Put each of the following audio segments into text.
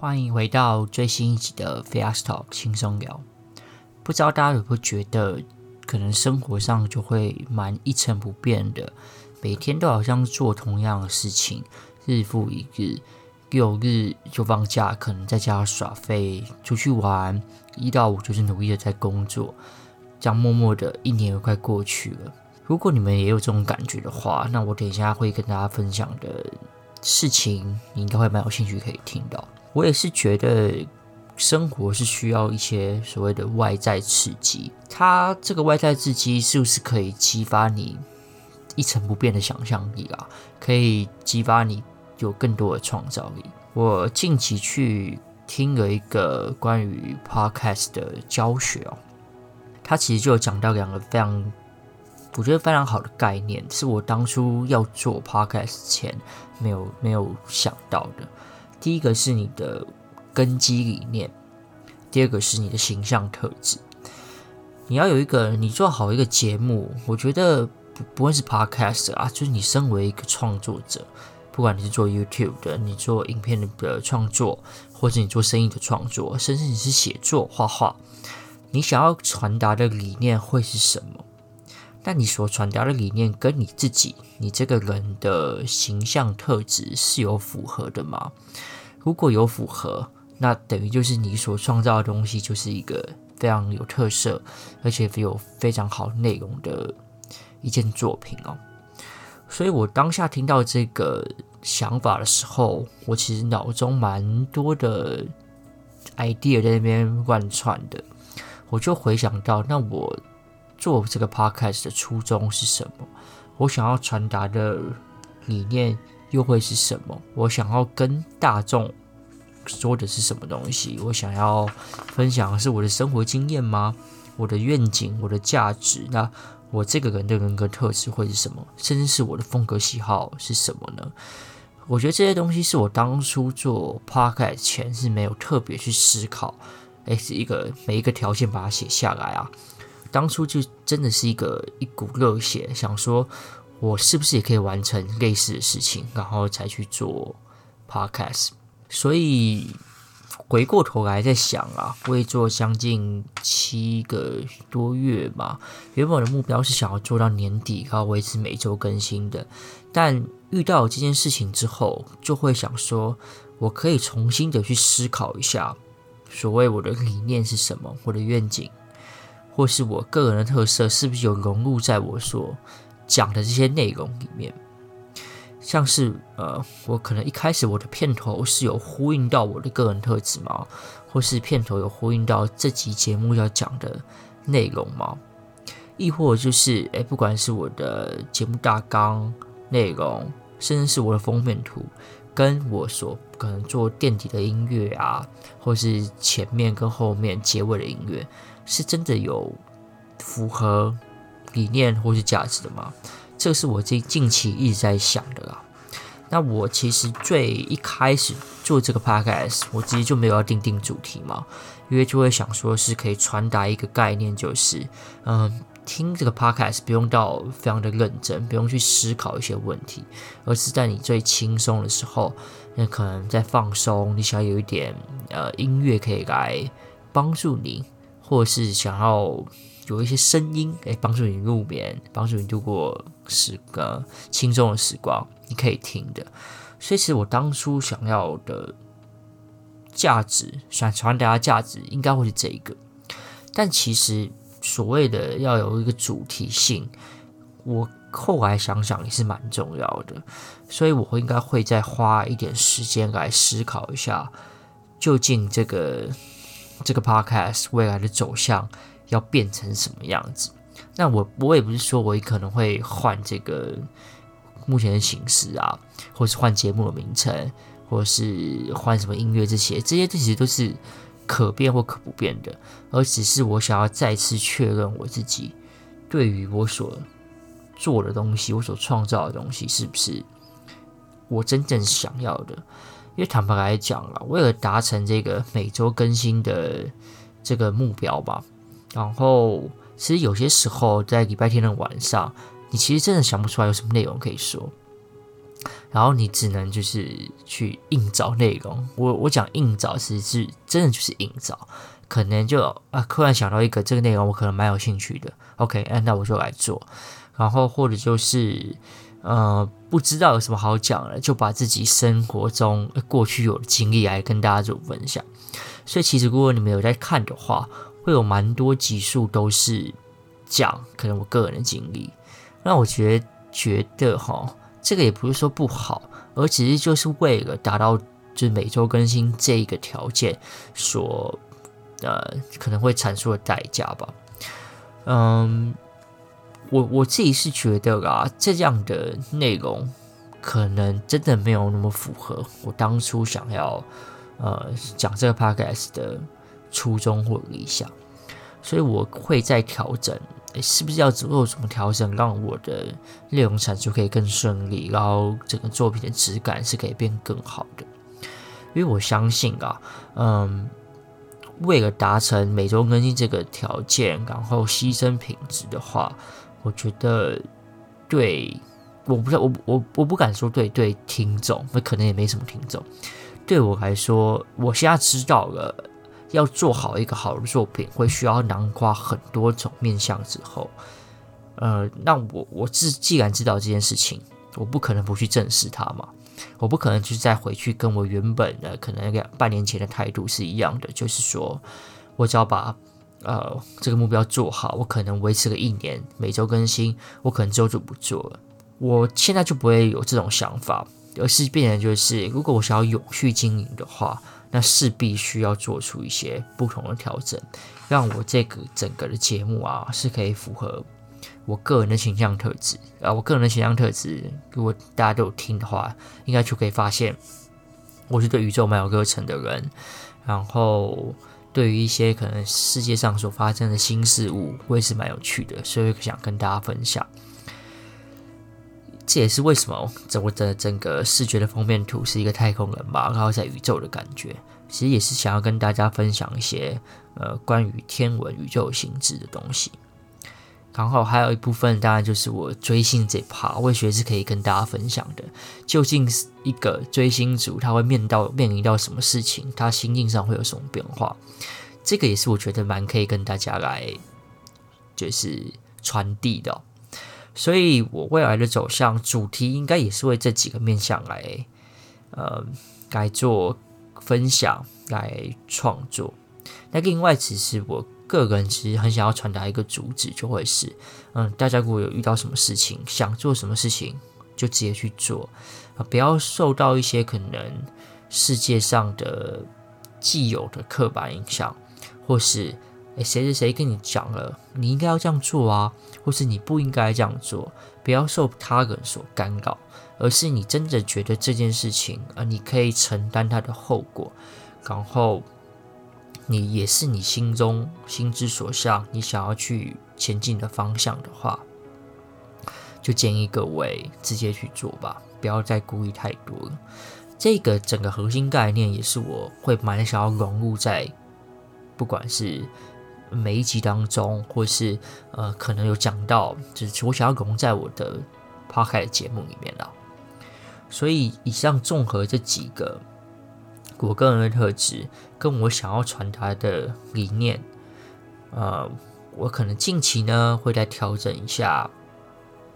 欢迎回到最新一集的 Fast Talk 轻松聊。不知道大家有没有觉得，可能生活上就会蛮一成不变的，每天都好像做同样的事情，日复一日，六日就放假，可能在家耍废、出去玩，一到五就是努力的在工作，这样默默的一年又快过去了。如果你们也有这种感觉的话，那我等一下会跟大家分享的事情，你应该会蛮有兴趣可以听到。我也是觉得生活是需要一些所谓的外在刺激，它这个外在刺激是不是可以激发你一成不变的想象力啊？可以激发你有更多的创造力。我近期去听了一个关于 podcast 的教学哦，它其实就有讲到两个非常我觉得非常好的概念，是我当初要做 podcast 前没有没有想到的。第一个是你的根基理念，第二个是你的形象特质。你要有一个，你做好一个节目，我觉得不不会是 podcast 啊，就是你身为一个创作者，不管你是做 YouTube 的，你做影片的创作，或者你做生意的创作，甚至你是写作、画画，你想要传达的理念会是什么？但你所传达的理念跟你自己，你这个人的形象特质是有符合的吗？如果有符合，那等于就是你所创造的东西就是一个非常有特色，而且有非常好内容的一件作品哦。所以我当下听到这个想法的时候，我其实脑中蛮多的 idea 在那边乱窜的，我就回想到，那我。做这个 podcast 的初衷是什么？我想要传达的理念又会是什么？我想要跟大众说的是什么东西？我想要分享的是我的生活经验吗？我的愿景、我的价值？那我这个人的人格特质会是什么？甚至是我的风格喜好是什么呢？我觉得这些东西是我当初做 podcast 前是没有特别去思考，诶，是一个每一个条件把它写下来啊。当初就真的是一个一股热血，想说我是不是也可以完成类似的事情，然后才去做 podcast。所以回过头来在想啊，会做将近七个多月嘛。原本我的目标是想要做到年底，然后维持每周更新的。但遇到这件事情之后，就会想说，我可以重新的去思考一下，所谓我的理念是什么，我的愿景。或是我个人的特色是不是有融入在我所讲的这些内容里面？像是呃，我可能一开始我的片头是有呼应到我的个人特质吗？或是片头有呼应到这集节目要讲的内容吗？亦或就是诶，不管是我的节目大纲内容，甚至是我的封面图，跟我所可能做垫底的音乐啊，或是前面跟后面结尾的音乐。是真的有符合理念或是价值的吗？这是我近近期一直在想的啦。那我其实最一开始做这个 podcast，我直接就没有要定定主题嘛，因为就会想说是可以传达一个概念，就是嗯，听这个 podcast 不用到非常的认真，不用去思考一些问题，而是在你最轻松的时候，那可能在放松，你想要有一点呃音乐可以来帮助你。或是想要有一些声音，诶，帮助你入眠，帮助你度过时个轻松的时光，你可以听的。所以，其实我当初想要的价值，想传达的价值，应该会是这一个。但其实所谓的要有一个主题性，我后来想想也是蛮重要的。所以，我应该会再花一点时间来思考一下，究竟这个。这个 podcast 未来的走向要变成什么样子？那我我也不是说我也可能会换这个目前的形式啊，或是换节目的名称，或是换什么音乐这些，这些这些都是可变或可不变的，而只是我想要再次确认我自己对于我所做的东西，我所创造的东西是不是我真正想要的。因为坦白来讲了，为了达成这个每周更新的这个目标吧，然后其实有些时候在礼拜天的晚上，你其实真的想不出来有什么内容可以说。然后你只能就是去硬找内容。我我讲硬找，其实是真的就是硬找，可能就啊，突然想到一个这个内容，我可能蛮有兴趣的。OK，那我就来做。然后或者就是呃，不知道有什么好讲的，就把自己生活中过去有的经历来跟大家做分享。所以其实如果你们有在看的话，会有蛮多集数都是讲可能我个人的经历。那我觉得觉得哈。这个也不是说不好，而只是就是为了达到就是每周更新这一个条件所呃可能会产出的代价吧。嗯，我我自己是觉得啊，这样的内容可能真的没有那么符合我当初想要呃讲这个 podcast 的初衷或理想，所以我会再调整。是不是要做什么调整，让我的内容产出可以更顺利，然后整个作品的质感是可以变更好的？因为我相信啊，嗯，为了达成每周更新这个条件，然后牺牲品质的话，我觉得对，我不知道，我我我不敢说对对听众，那可能也没什么听众。对我来说，我现在知道了。要做好一个好的作品，会需要囊括很多种面向之后，呃，那我我自既然知道这件事情，我不可能不去正视它嘛，我不可能就是再回去跟我原本的可能两半年前的态度是一样的，就是说我只要把呃这个目标做好，我可能维持个一年，每周更新，我可能之后就不做了。我现在就不会有这种想法，而是变成就是，如果我想要永续经营的话。那势必需要做出一些不同的调整，让我这个整个的节目啊是可以符合我个人的形象特质啊。我个人的形象特质，如果大家都有听的话，应该就可以发现我是对宇宙蛮有热忱的人。然后对于一些可能世界上所发生的新事物，我也是蛮有趣的，所以想跟大家分享。这也是为什么整我的整个视觉的封面图是一个太空人吧，然后在宇宙的感觉，其实也是想要跟大家分享一些呃关于天文宇宙形质的东西。然后还有一部分当然就是我追星这趴，我也觉得是可以跟大家分享的。究竟是一个追星族他会面到面临到什么事情，他心境上会有什么变化？这个也是我觉得蛮可以跟大家来就是传递的。所以，我未来的走向主题应该也是为这几个面向来，呃，来做分享、来创作。那另外，其实我个人其实很想要传达一个主旨，就会是，嗯，大家如果有遇到什么事情，想做什么事情，就直接去做，啊，不要受到一些可能世界上的既有的刻板印象，或是。诶，谁谁谁跟你讲了，你应该要这样做啊，或是你不应该这样做，不要受他人所干扰，而是你真的觉得这件事情啊，你可以承担它的后果，然后你也是你心中心之所向，你想要去前进的方向的话，就建议各位直接去做吧，不要再顾虑太多了。这个整个核心概念也是我会蛮想要融入在，不管是。每一集当中，或是呃，可能有讲到，就是我想要融在我的 podcast 节目里面了。所以，以上综合这几个我个人的特质，跟我想要传达的理念，呃，我可能近期呢会再调整一下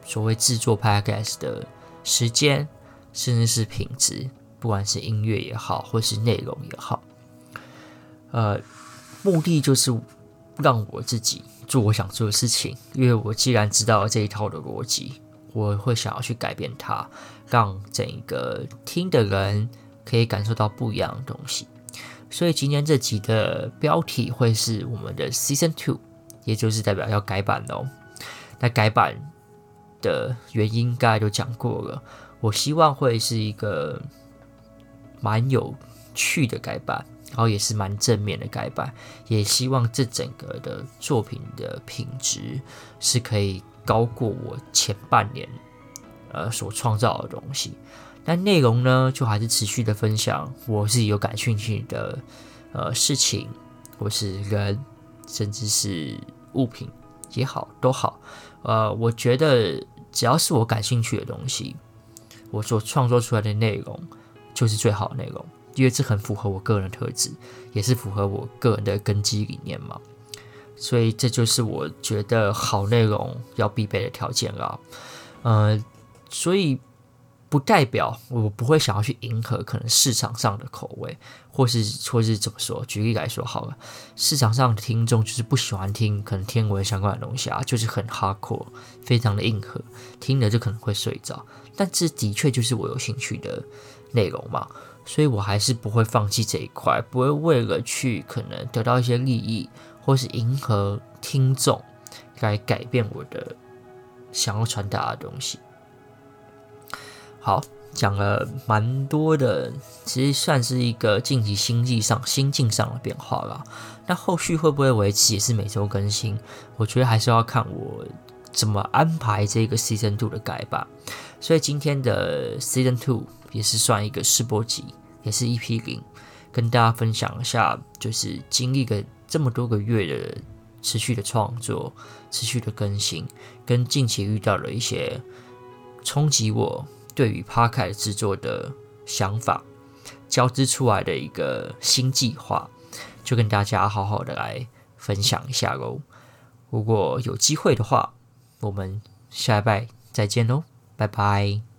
所谓制作 podcast 的时间，甚至是品质，不管是音乐也好，或是内容也好，呃，目的就是。让我自己做我想做的事情，因为我既然知道了这一套的逻辑，我会想要去改变它，让整个听的人可以感受到不一样的东西。所以今天这集的标题会是我们的 Season Two，也就是代表要改版哦。那改版的原因刚才都讲过了，我希望会是一个蛮有趣的改版。然后也是蛮正面的改版，也希望这整个的作品的品质是可以高过我前半年呃所创造的东西。但内容呢，就还是持续的分享我自己有感兴趣的呃事情，或是人，甚至是物品也好，都好。呃，我觉得只要是我感兴趣的东西，我所创作出来的内容就是最好的内容，因为这很符合我个人特质，也是符合我个人的根基理念嘛。所以这就是我觉得好内容要必备的条件啦。呃，所以不代表我不会想要去迎合可能市场上的口味，或是或是怎么说？举例来说好了，市场上的听众就是不喜欢听可能天文相关的东西啊，就是很 hardcore，非常的硬核，听了就可能会睡着。但这的确就是我有兴趣的内容嘛，所以我还是不会放弃这一块，不会为了去可能得到一些利益。或是迎合听众来改变我的想要传达的东西。好，讲了蛮多的，其实算是一个近期心境上心境上的变化了。那后续会不会维持也是每周更新？我觉得还是要看我怎么安排这个 Season Two 的改吧。所以今天的 Season Two 也是算一个试播集，也是 EP 零，跟大家分享一下，就是经历个。这么多个月的持续的创作、持续的更新，跟近期遇到了一些冲击我对于 Podcast 制作的想法，交织出来的一个新计划，就跟大家好好的来分享一下喽。如果有机会的话，我们下一拜再见喽，拜拜。